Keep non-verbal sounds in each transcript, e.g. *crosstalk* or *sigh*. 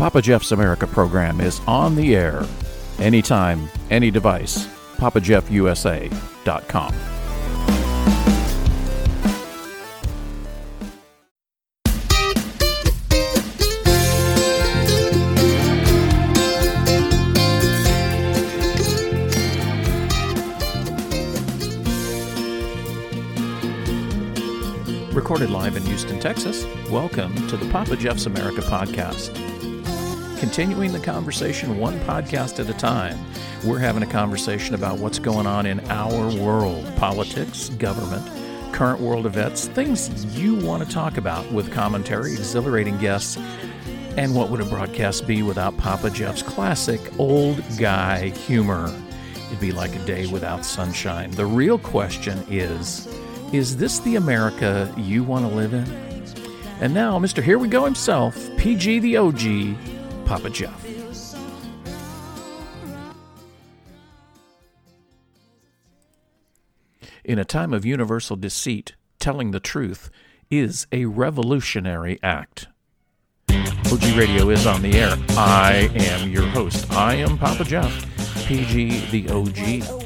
Papa Jeff's America program is on the air anytime, any device. PapaJeffUSA.com. Recorded live in Houston, Texas, welcome to the Papa Jeff's America podcast. Continuing the conversation one podcast at a time, we're having a conversation about what's going on in our world politics, government, current world events, things you want to talk about with commentary, exhilarating guests, and what would a broadcast be without Papa Jeff's classic old guy humor? It'd be like a day without sunshine. The real question is is this the America you want to live in? And now, Mr. Here We Go himself, PG the OG, Papa Jeff. In a time of universal deceit, telling the truth is a revolutionary act. OG Radio is on the air. I am your host. I am Papa Jeff, PG the OG.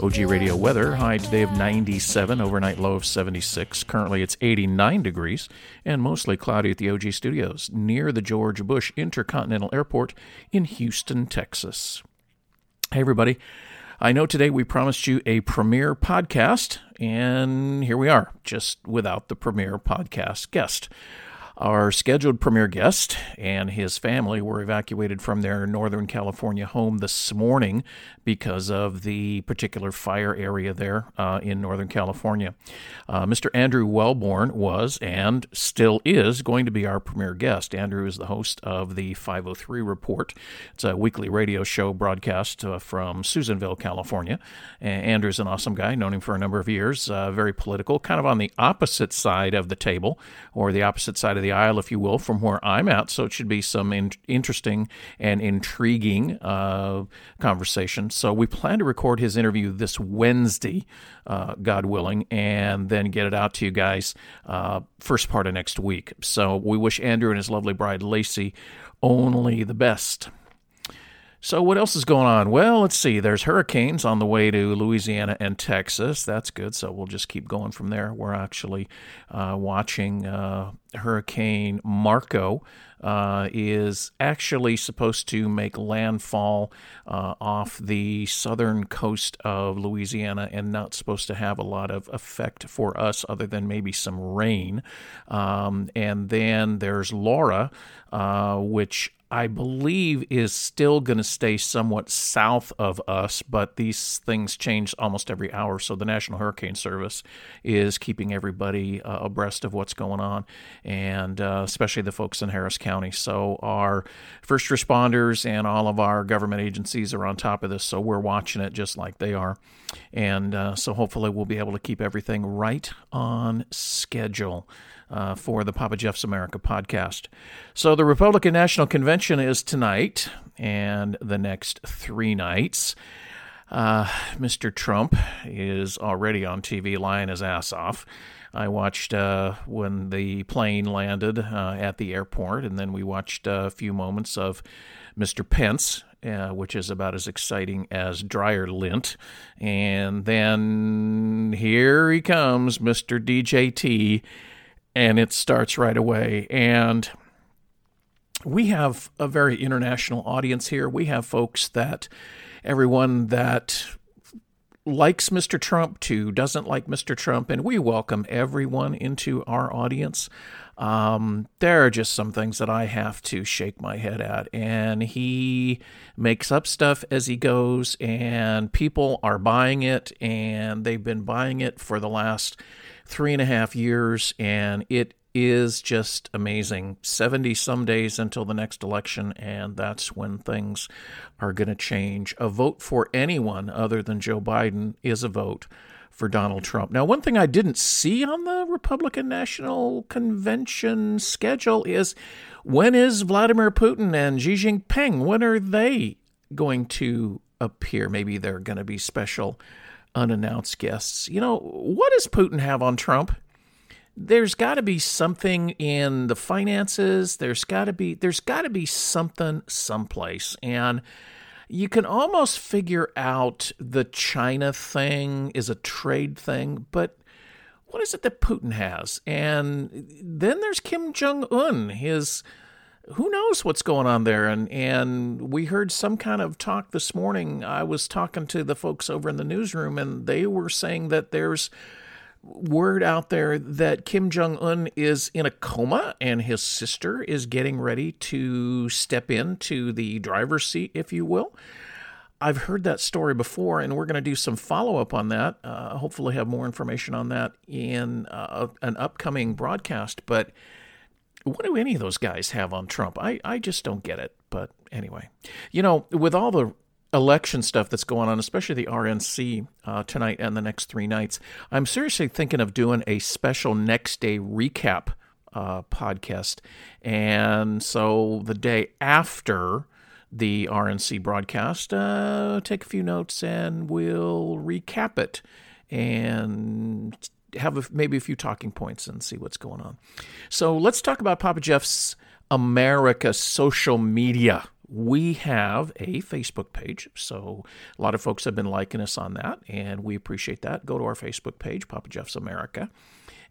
OG Radio weather high today of 97, overnight low of 76. Currently it's 89 degrees and mostly cloudy at the OG studios near the George Bush Intercontinental Airport in Houston, Texas. Hey, everybody. I know today we promised you a premiere podcast, and here we are, just without the premiere podcast guest. Our scheduled premier guest and his family were evacuated from their Northern California home this morning because of the particular fire area there uh, in Northern California. Uh, Mr. Andrew Wellborn was and still is going to be our premier guest. Andrew is the host of the 503 Report. It's a weekly radio show broadcast uh, from Susanville, California. And Andrew's an awesome guy, known him for a number of years, uh, very political, kind of on the opposite side of the table or the opposite side of the aisle, if you will, from where I'm at. So it should be some in- interesting and intriguing uh, conversation. So we plan to record his interview this Wednesday, uh, God willing, and then get it out to you guys uh, first part of next week. So we wish Andrew and his lovely bride Lacey only the best. So, what else is going on? Well, let's see. There's hurricanes on the way to Louisiana and Texas. That's good. So, we'll just keep going from there. We're actually uh, watching uh, Hurricane Marco. Uh, is actually supposed to make landfall uh, off the southern coast of Louisiana and not supposed to have a lot of effect for us other than maybe some rain. Um, and then there's Laura, uh, which I believe is still going to stay somewhat south of us, but these things change almost every hour. So the National Hurricane Service is keeping everybody uh, abreast of what's going on, and uh, especially the folks in Harris County. So our first responders and all of our government agencies are on top of this. So we're watching it just like they are, and uh, so hopefully we'll be able to keep everything right on schedule uh, for the Papa Jeff's America podcast. So, the Republican National Convention is tonight and the next three nights. Uh, Mr. Trump is already on TV lying his ass off. I watched uh, when the plane landed uh, at the airport, and then we watched a few moments of Mr. Pence, uh, which is about as exciting as dryer lint. And then here he comes, Mr. DJT, and it starts right away. And we have a very international audience here. We have folks that everyone that likes Mr. Trump to doesn't like Mr. Trump, and we welcome everyone into our audience. Um, there are just some things that I have to shake my head at, and he makes up stuff as he goes, and people are buying it, and they've been buying it for the last three and a half years, and it is just amazing. 70 some days until the next election, and that's when things are going to change. A vote for anyone other than Joe Biden is a vote for Donald Trump. Now, one thing I didn't see on the Republican National Convention schedule is when is Vladimir Putin and Xi Jinping? When are they going to appear? Maybe they're going to be special unannounced guests. You know, what does Putin have on Trump? There's got to be something in the finances. There's got to be there's got to be something someplace, and you can almost figure out the China thing is a trade thing, but what is it that Putin has? And then there's Kim Jong Un, his who knows what's going on there and and we heard some kind of talk this morning i was talking to the folks over in the newsroom and they were saying that there's word out there that kim jong-un is in a coma and his sister is getting ready to step into the driver's seat if you will I've heard that story before, and we're going to do some follow up on that. Uh, hopefully, have more information on that in uh, an upcoming broadcast. But what do any of those guys have on Trump? I, I just don't get it. But anyway, you know, with all the election stuff that's going on, especially the RNC uh, tonight and the next three nights, I'm seriously thinking of doing a special next day recap uh, podcast. And so the day after the RNC broadcast, uh, take a few notes and we'll recap it and have a, maybe a few talking points and see what's going on. So let's talk about Papa Jeff's America social media. We have a Facebook page, so a lot of folks have been liking us on that, and we appreciate that. Go to our Facebook page, Papa Jeff's America,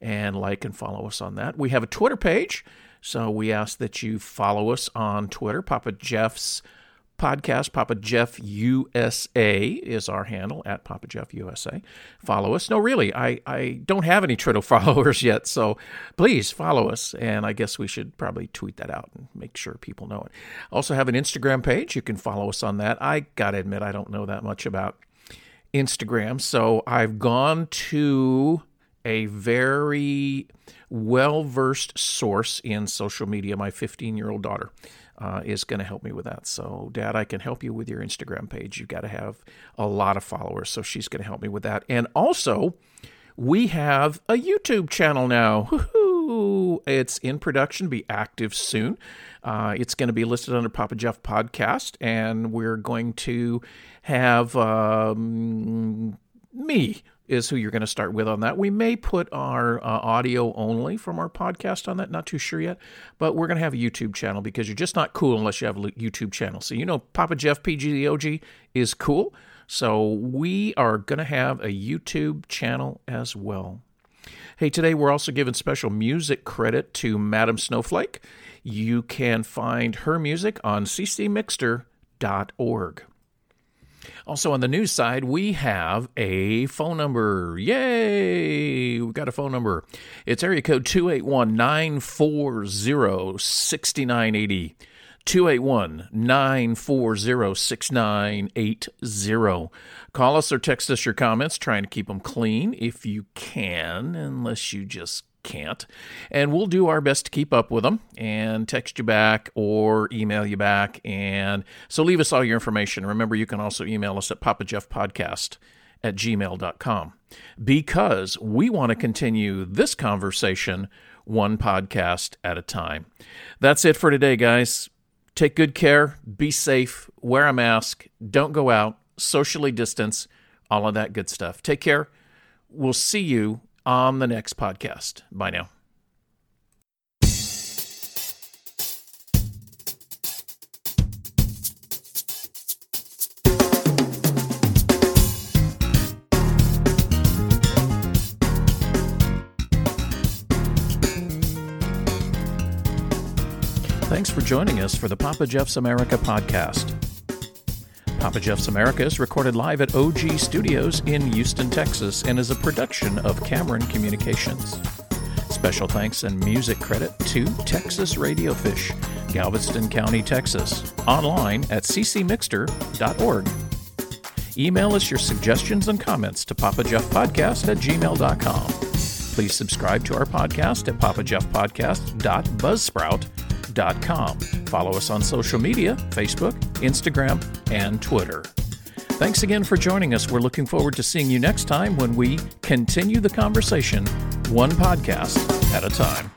and like and follow us on that. We have a Twitter page, so we ask that you follow us on Twitter, Papa Jeff's podcast. Papa Jeff USA is our handle at Papa Jeff USA. Follow us. No, really, I, I don't have any Twitter *laughs* followers yet, so please follow us. And I guess we should probably tweet that out and make sure people know it. Also have an Instagram page. You can follow us on that. I gotta admit, I don't know that much about Instagram, so I've gone to a very well versed source in social media, my 15 year old daughter uh, is going to help me with that. So, Dad, I can help you with your Instagram page. You've got to have a lot of followers. So, she's going to help me with that. And also, we have a YouTube channel now. Woo-hoo! It's in production, be active soon. Uh, it's going to be listed under Papa Jeff Podcast, and we're going to have um, me is who you're going to start with on that. We may put our uh, audio only from our podcast on that, not too sure yet, but we're going to have a YouTube channel because you're just not cool unless you have a YouTube channel. So, you know, Papa Jeff PGOG is cool. So, we are going to have a YouTube channel as well. Hey, today we're also giving special music credit to Madam Snowflake. You can find her music on ccmixter.org. Also, on the news side, we have a phone number. Yay! We've got a phone number. It's area code 281 940 6980. 281 940 6980. Call us or text us your comments, trying to keep them clean if you can, unless you just can't. And we'll do our best to keep up with them and text you back or email you back. And so leave us all your information. Remember, you can also email us at papajeffpodcast at gmail.com because we want to continue this conversation one podcast at a time. That's it for today, guys. Take good care, be safe, wear a mask, don't go out, socially distance, all of that good stuff. Take care. We'll see you on the next podcast. Bye now. Thanks for joining us for the Papa Jeff's America podcast. Papa Jeff's America is recorded live at OG Studios in Houston, Texas, and is a production of Cameron Communications. Special thanks and music credit to Texas Radio Fish, Galveston County, Texas, online at ccmixter.org. Email us your suggestions and comments to papajeffpodcast at gmail.com. Please subscribe to our podcast at papajeffpodcast.buzzsprout.com Follow us on social media Facebook, Instagram, and Twitter. Thanks again for joining us. We're looking forward to seeing you next time when we continue the conversation one podcast at a time.